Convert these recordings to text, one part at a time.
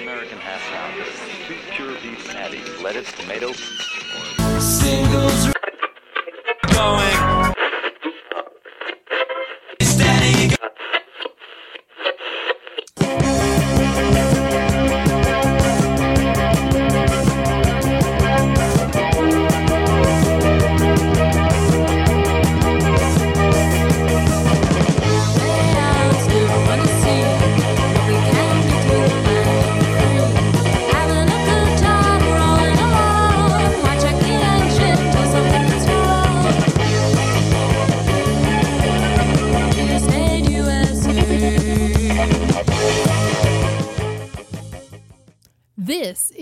American half pounders, two pure beef patties, lettuce, tomato. Singles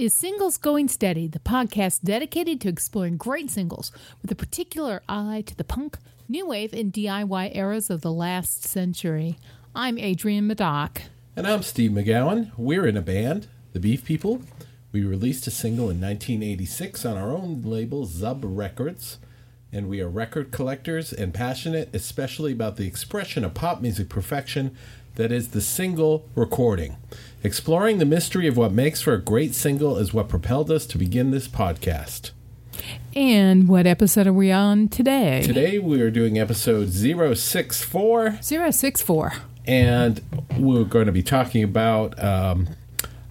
is Singles Going Steady, the podcast dedicated to exploring great singles with a particular eye to the punk, new wave, and DIY eras of the last century. I'm Adrienne Madoc. And I'm Steve McGowan. We're in a band, the Beef People. We released a single in 1986 on our own label, Zub Records. And we are record collectors and passionate, especially about the expression of pop music perfection that is the single recording. Exploring the mystery of what makes for a great single is what propelled us to begin this podcast. And what episode are we on today? Today we are doing episode 064. 064. and we're going to be talking about um,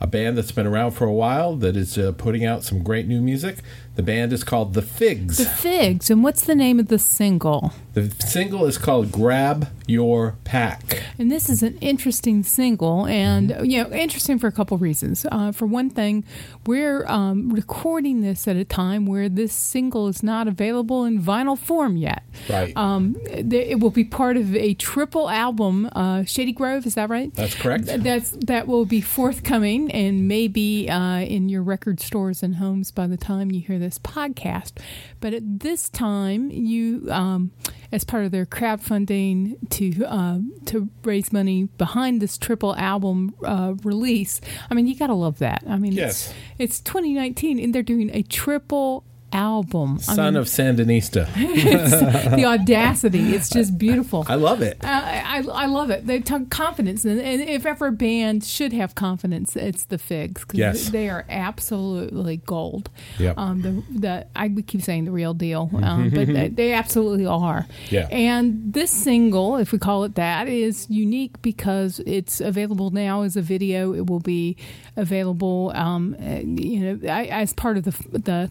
a band that's been around for a while that is uh, putting out some great new music. The band is called The Figgs. The Figgs. And what's the name of the single? The single is called Grab Your Pack. And this is an interesting single, and you know, interesting for a couple reasons. Uh, for one thing, we're um, recording this at a time where this single is not available in vinyl form yet. Right. Um, it will be part of a triple album, uh, Shady Grove. Is that right? That's correct. Th- That's that will be forthcoming and maybe uh, in your record stores and homes by the time you hear this podcast. But at this time, you, um, as part of their crowdfunding to uh, to raise money behind this triple album uh, release, I mean, you got to love that. I mean, Yes. it's it's 2019 and they're doing a triple album. I Son mean, of Sandinista. the audacity. It's just beautiful. I love it. I, I, I love it. They talk confidence, and, and if ever a band should have confidence, it's the Figgs because Yes. they are absolutely gold. Yep. Um, the the I keep saying the real deal, um, but they, they absolutely are. Yeah. And this single, if we call it that, is unique because it's available now as a video. It will be available, um, uh, you know, I, as part of the the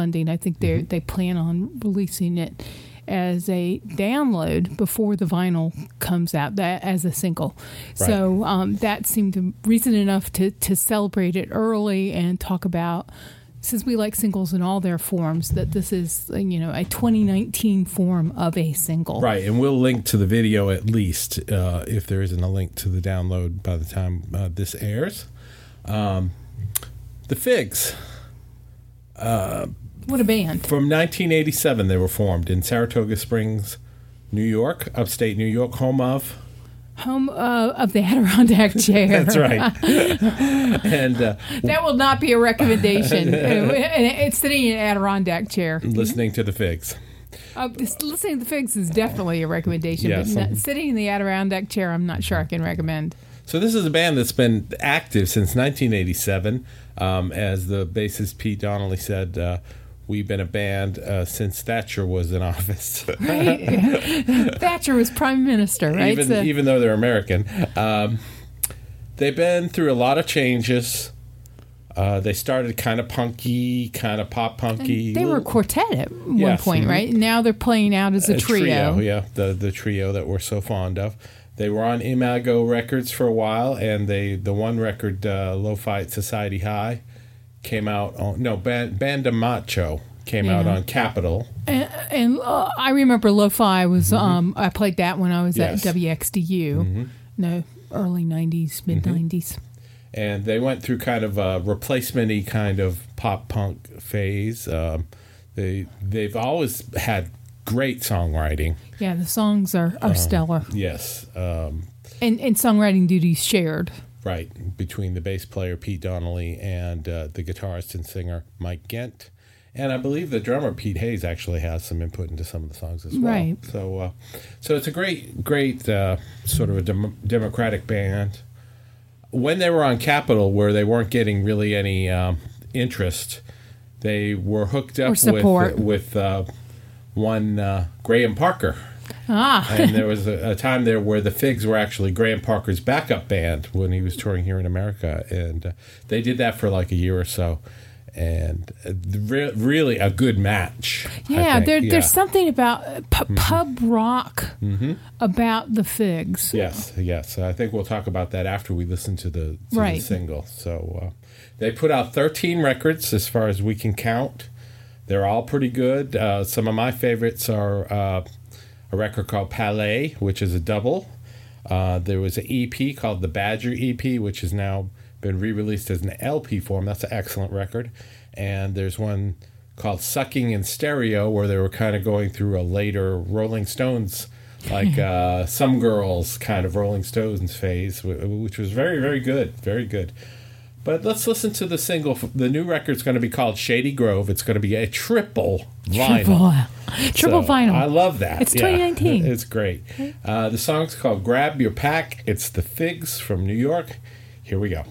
crowdfunding. I think they they plan on releasing it as a download before the vinyl comes out that as a single so um, that seemed reason enough to, to celebrate it early and talk about since we like singles in all their forms that this is you know a 2019 form of a single Right, and we'll link to the video at least uh, if there isn't a link to the download by the time uh, this airs. Um, the Figgs. What a band From 1987, they were formed in Saratoga Springs, New York, upstate New York, home of. home uh, of the adirondack chair That's right. and uh, that will not be a recommendation it's sitting in an adirondack chair listening to the Figgs. Uh, listening to the figgs is definitely a recommendation, but sitting in the Adirondack chair, I'm not sure I can recommend. So this is a band that's been active since 1987. Um, as the bassist Pete Donnelly said, uh, we've been a band uh, since Thatcher was in office. Right? Thatcher was prime minister, right? even So- even though they're American. Um, they've been through a lot of changes. Uh, they started kind of punky, kind of pop punky. they were a quartet at one Yes, point, right? Now they're playing out as a, trio. yeah, the the trio that we're so fond of. They were on Imago Records for a while, and they the one record, uh, Lo-Fi At Society High, came out on no Band Banda Macho came out on Capitol. And, and uh, I remember Lo-Fi was, um, I played that when I was Mm-hmm. Yes. Mm-hmm. at WXDU. No, early 90s, mid 90s. and they went through kind of a replacement-y kind of pop punk phase. Um, they they've always had great songwriting. Yeah, the songs are, are stellar. Yes, um, And, and songwriting duties shared. Right between the bass player Pete Donnelly and uh, the guitarist and singer Mike Gent. And I believe the drummer Pete Hayes actually has some input into some of the songs as well. Right. So, uh, so it's a great, great uh, sort of a dem- democratic band. when they were on Capitol, where they weren't getting really any um, interest, they were hooked up with with uh, one uh, Graham Parker. Ah, and there was a, a time there where the Figgs were actually Graham Parker's backup band when he was touring here in America, and uh, they did that for like a year or so, and uh, re- really a good match. Yeah. There, Yeah. Mm-hmm. There's something about uh, pu- pub rock about the figgs. Yes, yes. I think we'll talk about that after we listen to the, to the single. So uh, they put out 13 records as far as we can count. They're all pretty good. Uh, some of my favorites are uh, a record called Palais, which is a double. Uh, there was an EP called the Badger EP, which has now been re released as an LP form. That's an excellent record. And there's one called Sucking in Stereo, where they were kind of going through a later Rolling Stones, like uh, Some Girls kind of Rolling Stones phase, which was very, very good. Very good. But let's listen to the single. The new record's going to be called Shady Grove. It's going to be a triple vinyl. Triple, triple So, vinyl. I love that. It's Yeah, 2019. It's great. Uh, the song's called Grab Your Pack. It's the Figgs from New York. Here we go.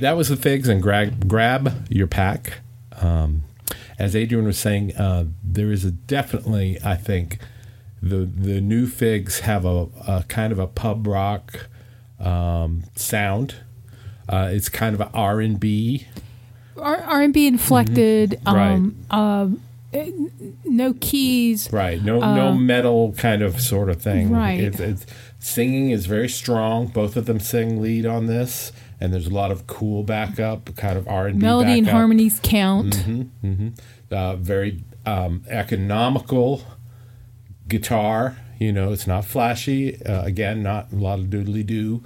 Right, that was the Figgs and grab, grab your pack. Um, as Adrienne was saying, uh, there is a definitely, I think, the the new Figgs have a, a kind of a pub rock um, sound. Uh, it's kind of R and B. R and B inflected. Mm-hmm. Right. Um, uh, eh, no keys. Right. No no metal kind of sort of thing. Uh, Right. It's, it's singing is very strong. Both of them sing lead on this, and there's a lot of cool backup, kind of R and B Melody and harmonies count. Mm-hmm. Uh, very um, economical guitar. You know, it's not flashy. Uh, again, not a lot of doodly doo.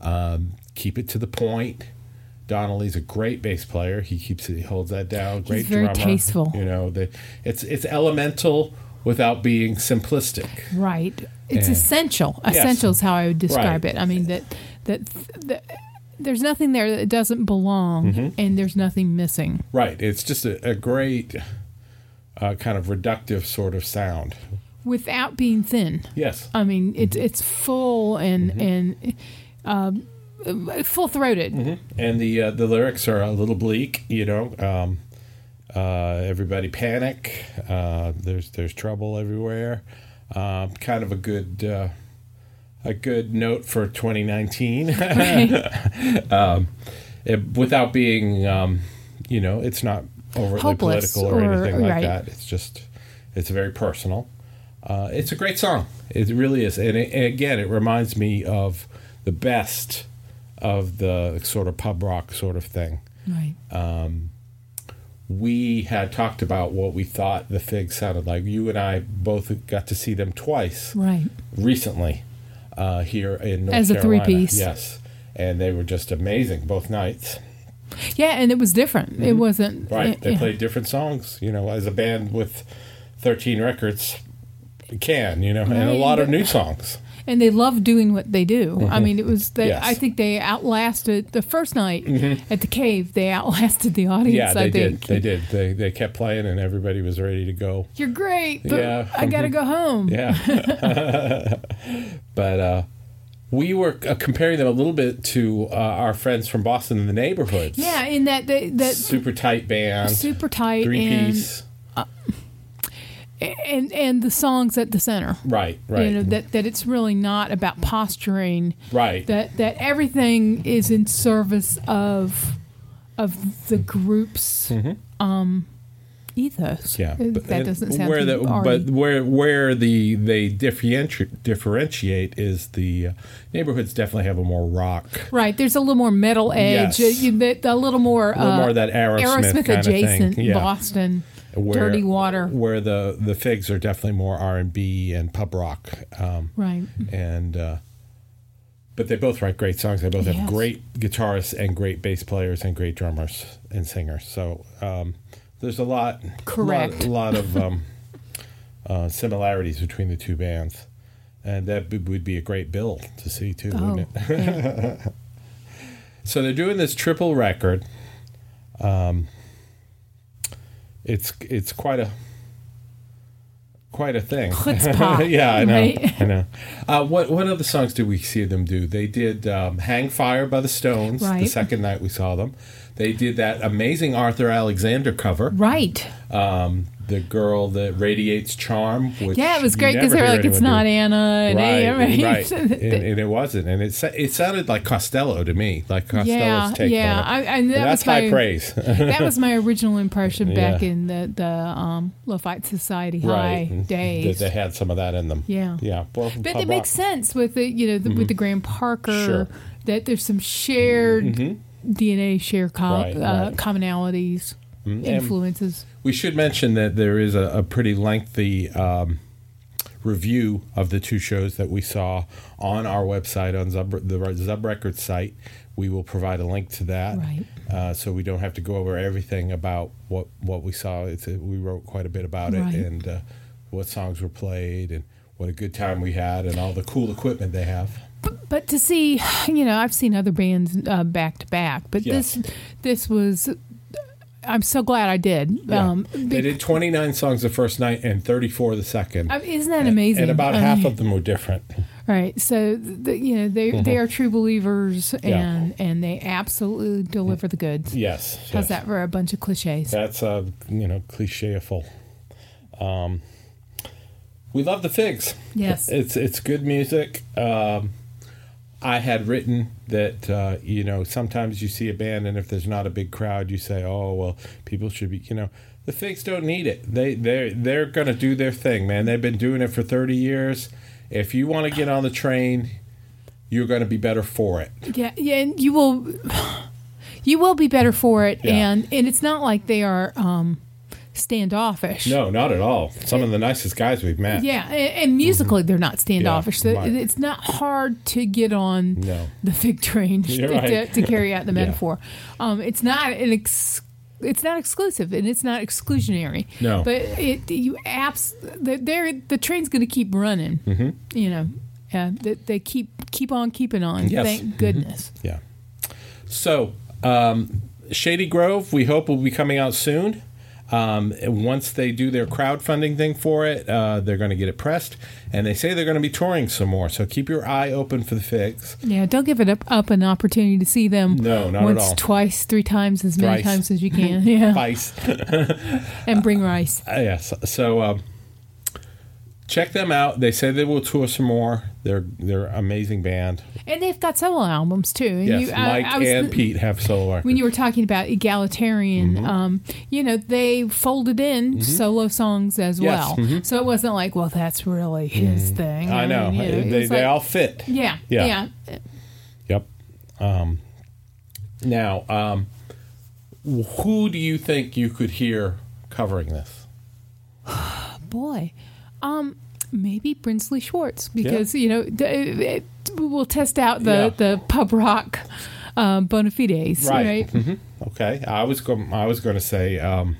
Um, keep it to the point. Donnelly's a great bass player. He keeps it, he holds that down. Great He's very drummer. tasteful. You know, the, it's it's elemental without being simplistic. Right. It's Yeah. essential. Yes. Essential is how I would describe Right. it. I mean that that, that there's nothing there that doesn't belong, Mm-hmm. and there's nothing missing. Right. It's just a, a great uh, kind of reductive sort of sound. without being thin. Yes. I mean, it's it's full and Mm-hmm. and um, full throated. and the uh, the lyrics are a little bleak. You know, um, uh, everybody panic. Uh, there's there's trouble everywhere. Um, kind of a good uh, a good note for 2019. um, it, without being, um, you know, it's not overtly Hopeless political or, or- anything like right. that. It's just it's very personal. Uh, it's a great song. It really is, and, it, and again, it reminds me of the best of the sort of pub rock sort of thing. Right. We had talked about what we thought the Figgs sounded like. You and I both got to see them twice Right. recently uh, here in North As a three-piece. Yes, and they were just amazing both nights. Yeah, and it was different. It wasn't Mm-hmm. Right, they yeah. played different songs. You know, as a band with thirteen records can you know, and a lot of new songs. And they love doing what they do. I mean, it was Mm-hmm. Yes. Mm-hmm. I think they outlasted the first night at the cave. They outlasted the audience. Yeah, they I did. They did. They they kept playing, and everybody was ready to go. You're great, but Yeah. I gotta go home. Yeah. but uh, we were uh, comparing them a little bit to uh, our friends from Boston in the neighborhoods. Yeah, in that they, that Super tight band. super tight Three piece. And and the songs at the center. Right, right. You know that that it's really not about posturing. right. That that everything is in service of of the group's um, ethos. Mm-hmm. yeah. Uh, but- that and doesn't sound where the, but where where the they differentiate differentiate is the uh, neighborhoods definitely have a more rock Right, there's a little more metal edge, Yes. that- a little more, A little uh, more of that Aerosmith thing. adjacent Yeah. Boston, where, dirty water. where the the figgs are definitely more R&B and pub rock um, Right, and uh, but they both write great songs. They both have great guitarists and great bass players and great drummers and singers. So um, there's a lot, Correct. a lot, lot of um, uh, similarities between the two bands, and that b- would be a great bill to see too, oh, wouldn't it? yeah. So they're doing this triple record. Um, it's it's quite a quite a thing. Chutzpah, yeah, I know. right? I know. Uh, what what other songs did we see them do? They did um, "Hang Fire" by the Stones. The second night we saw them, they did that amazing Arthur Alexander cover. right. Um, the girl that radiates charm. Which Yeah, it was great because they were like, it's anyone do. not Anna. And Right, right, and, and it wasn't, and it it sounded like Costello to me, like Costello's yeah, take yeah. on it. I, that And that's my, high praise. that was my original impression back Yeah. in the the um, Society. High and days. That they had some of that in them. Yeah. Yeah. Well, But it makes sense with the you know the, with the Graham Parker Sure. Mm-hmm. that there's some shared DNA share com- Right, uh, right. Mm-hmm. and- influences. We should mention that there is a, a pretty lengthy um, review of the two shows that we saw on our website on Zub, the Zub Records site. We will provide a link to that, Right. uh, so we don't have to go over everything about what what we saw. It's we wrote quite a bit about Right. it and uh, what songs were played and what a good time we had and all the cool equipment they have. But to see, you know, I've seen other bands uh, back to back, but Yes. this this was. I'm so glad I did. Yeah. Um, they did 29 songs the first night and 34 the second. I mean, isn't that amazing? And about I half mean, of them were different. Right. So the, you know they they are true believers Mm-hmm. Yeah. and and they absolutely deliver the goods. Yes. How's yes. that for a bunch of cliches? That's uh, you know clichéful. Um, we love the figgs. Yes. It's it's good music. Um, I had written that uh, you know sometimes you see a band and if there's not a big crowd, you say, oh well, people should be you know. The Figgs don't need it. They they they're gonna do their thing, man. They've been doing it for thirty years. If you want to get on the train, you're going to be better for it. Yeah, yeah, and you will you will be better for it Yeah. and and it's not like they are um standoffish. No, not at all. Some of the nicest guys we've met. Yeah, and, and musically they're not standoffish. So right. it's not hard to get on No. the fig train to, right. to carry out the Yeah. metaphor. Um, it's not an ex- it's not exclusive and it's not exclusionary. No. but it you apps the they're, the train's going to keep running. Mm-hmm. You know, yeah, they, they keep keep on keeping on. Yes. Thank goodness. Yeah. So, um, Shady Grove, we hope will be coming out soon. Um, once they do their crowdfunding thing for it, uh, they're going to get it pressed, and they say they're going to be touring some more. So keep your eye open for the figgs. Yeah, don't give it up, up an opportunity to see them. No, not at once, all. twice, three times, as many Thrice. times as you can. Yeah, Vice. and bring rice. Uh, yes. So um, check them out. They say they will tour some more. They're they're amazing band. And they've got solo albums too. And Yes, you- I- Mike I was and Pete have solo records. When you were talking about egalitarian, Mm-hmm. um, you know, they folded in solo songs as Yes, well. So it wasn't like, well, that's really his thing. Mm-hmm. I know. mean, you they it's they like- all fit. Yeah, Yeah. yeah. Yep. Um, now, um, who do you think you could hear covering this? Boy, um, maybe Brinsley Schwarz because you know d- it, we'll test out the Yeah. the pub rock um, bona fides, right? hmm Okay. I was going. I was going to say um,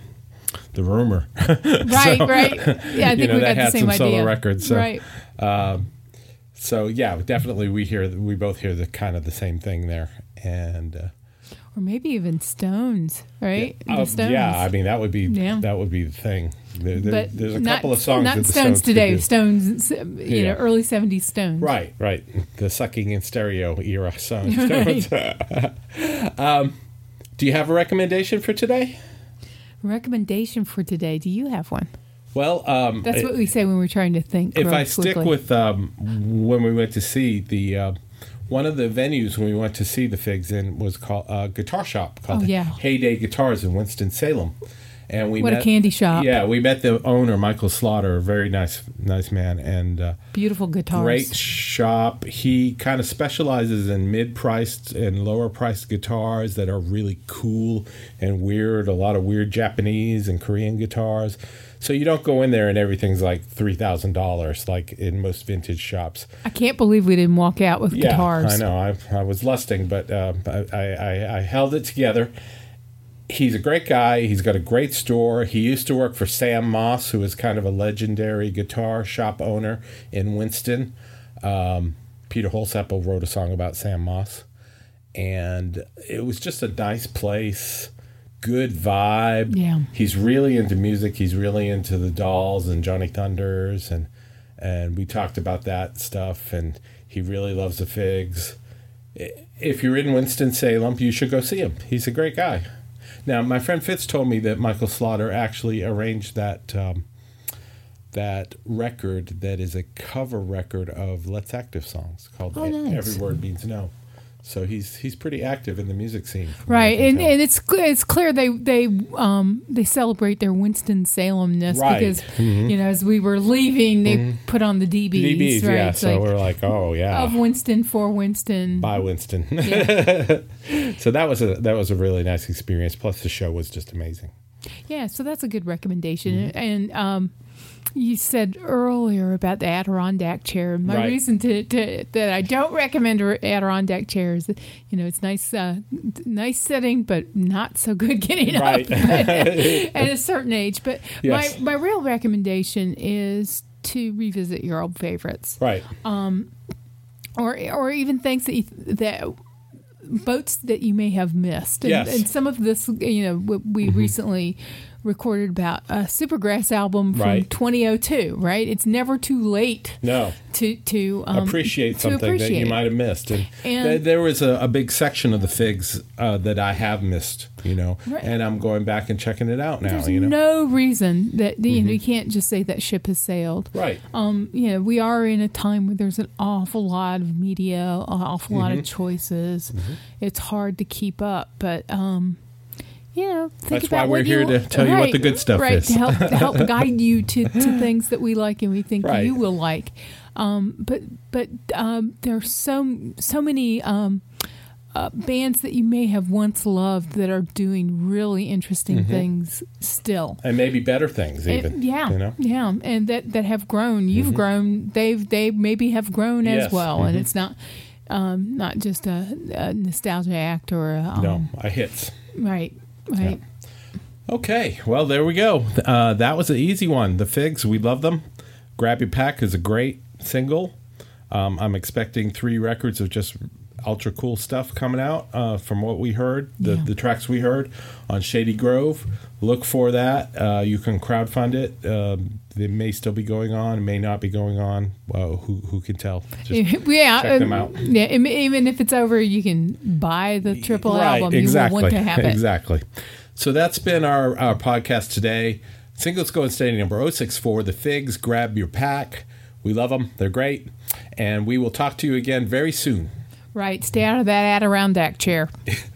the rumor. Right, right. Yeah, I you think know, we got the had same some idea. solo records. So, right. so yeah, definitely we hear. We both hear the kind of the same thing there, and. Uh, Or maybe even Stones, right? uh, the Stones. yeah, I mean that would be Yeah. that would be the thing. There, there- but there's a not, couple of songs Not Stones, Stones today. Stones, you Yeah. know, early '70s Stones. Right, right. The sucking in stereo era songs. Right. um, do you have a recommendation for today? Recommendation for today? Do you have one? Well, um, That's what we say when we're trying to think. if I stick quickly. with um, when we went to see the uh, one of the venues when we went to see the Figgs in was called a guitar shop called Oh, yeah. Heyday Guitars in Winston Salem, and we What a candy shop. Yeah, we met the owner Michael Slaughter, a very nice nice man, and. Uh, beautiful guitars. Great shop. He kind of specializes in mid-priced and lower-priced guitars that are really cool and weird. A lot of weird Japanese and Korean guitars. So you don't go in there and everything's like three thousand dollars, like in most vintage shops. I can't believe we didn't walk out with Yeah, guitars. I know. I, I was lusting, but uh, I, I, I held it together. He's a great guy. He's got a great store. He used to work for Sam Moss, who is kind of a legendary guitar shop owner in Winston. Um, Peter Holsapple wrote a song about Sam Moss, and it was just a nice place. Good vibe. Yeah. He's really into music. He's really into the Dolls and Johnny Thunders, and and we talked about that stuff. And he really loves the Figgs. If you're in Winston Salem, you should go see him. He's a great guy. Now, my friend Fitz told me that Michael Slaughter actually arranged that um, that record that is a cover record of Let's Active songs called Oh, nice. Every Word Means No. So he's he's pretty active in the music scene, from what I Right, and, and it's it's clear they they um they celebrate their Winston Salemness Right. because you know as we were leaving they put on the DBs, DBs, right? yeah. It's So like, we're like, oh yeah, of Winston for Winston. by Winston. Yeah. so that was a that was a really nice experience. Plus the show was just amazing. Yeah, so that's a good recommendation. Mm-hmm. And um, you said earlier about the Adirondack chair. My Right. reason to, to that I don't recommend Adirondack chairs, you know, it's nice, uh, nice sitting, but not so good getting Right. up at a certain age. But Yes. my my real recommendation is to revisit your old favorites, Right. Um, or or even things that you, that boats that you may have missed. And, Yes. Mm-hmm. and some of this, you know, we recently recorded about a Supergrass album from Right. 2002. Right? It's never too late No. to to um, appreciate to something that you might have missed. And, And- th- there was a, a big section of the figgs uh, that I have missed, you know, Right. and I'm going back and checking it out now, There's you know. no reason that you know you can't just say that ship has sailed. right. Um, you know, we are in a time where there's an awful lot of media, an awful lot Mm-hmm. of choices. It's hard to keep up, but um, you know, think That's about why we're here you, to tell you what the good stuff right, is. to help to help guide you to, to things that we like and we think Right. you will like. Um, but but um, there's so so many. Um, uh, bands that you may have once loved that are doing really interesting Mm-hmm. things still. And maybe better things, even. And- yeah, You know? Mm-hmm. yeah, and that that have grown. You've grown. They've they maybe have grown Yes. as well, and Mhm. it's not um, not just a, a nostalgia act or a, um, No, I hits. right, right. Okay, well, there we go. Uh, that was an easy one. The Figgs, we love them. Grab Your Pack is a great single. Um, I'm expecting three records of just ultra cool stuff coming out uh, from what we heard, the, Yeah. the tracks we heard on Shady Grove. Look for that. Uh, you can crowdfund it. Um, it may still be going on, may not be going on. Well, who, who can tell? Just yeah, check them um, out. Yeah, even if it's over, you can buy the triple right, album. Exactly. You want to have it. Exactly. So that's been our, our podcast today. Singles Going Steady number 064, The Figgs. Grab your pack. We love them. They're great. And we will talk to you again very soon. Right, stay out of that Adirondack chair.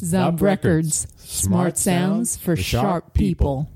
Zub Records, smart sounds for sharp people.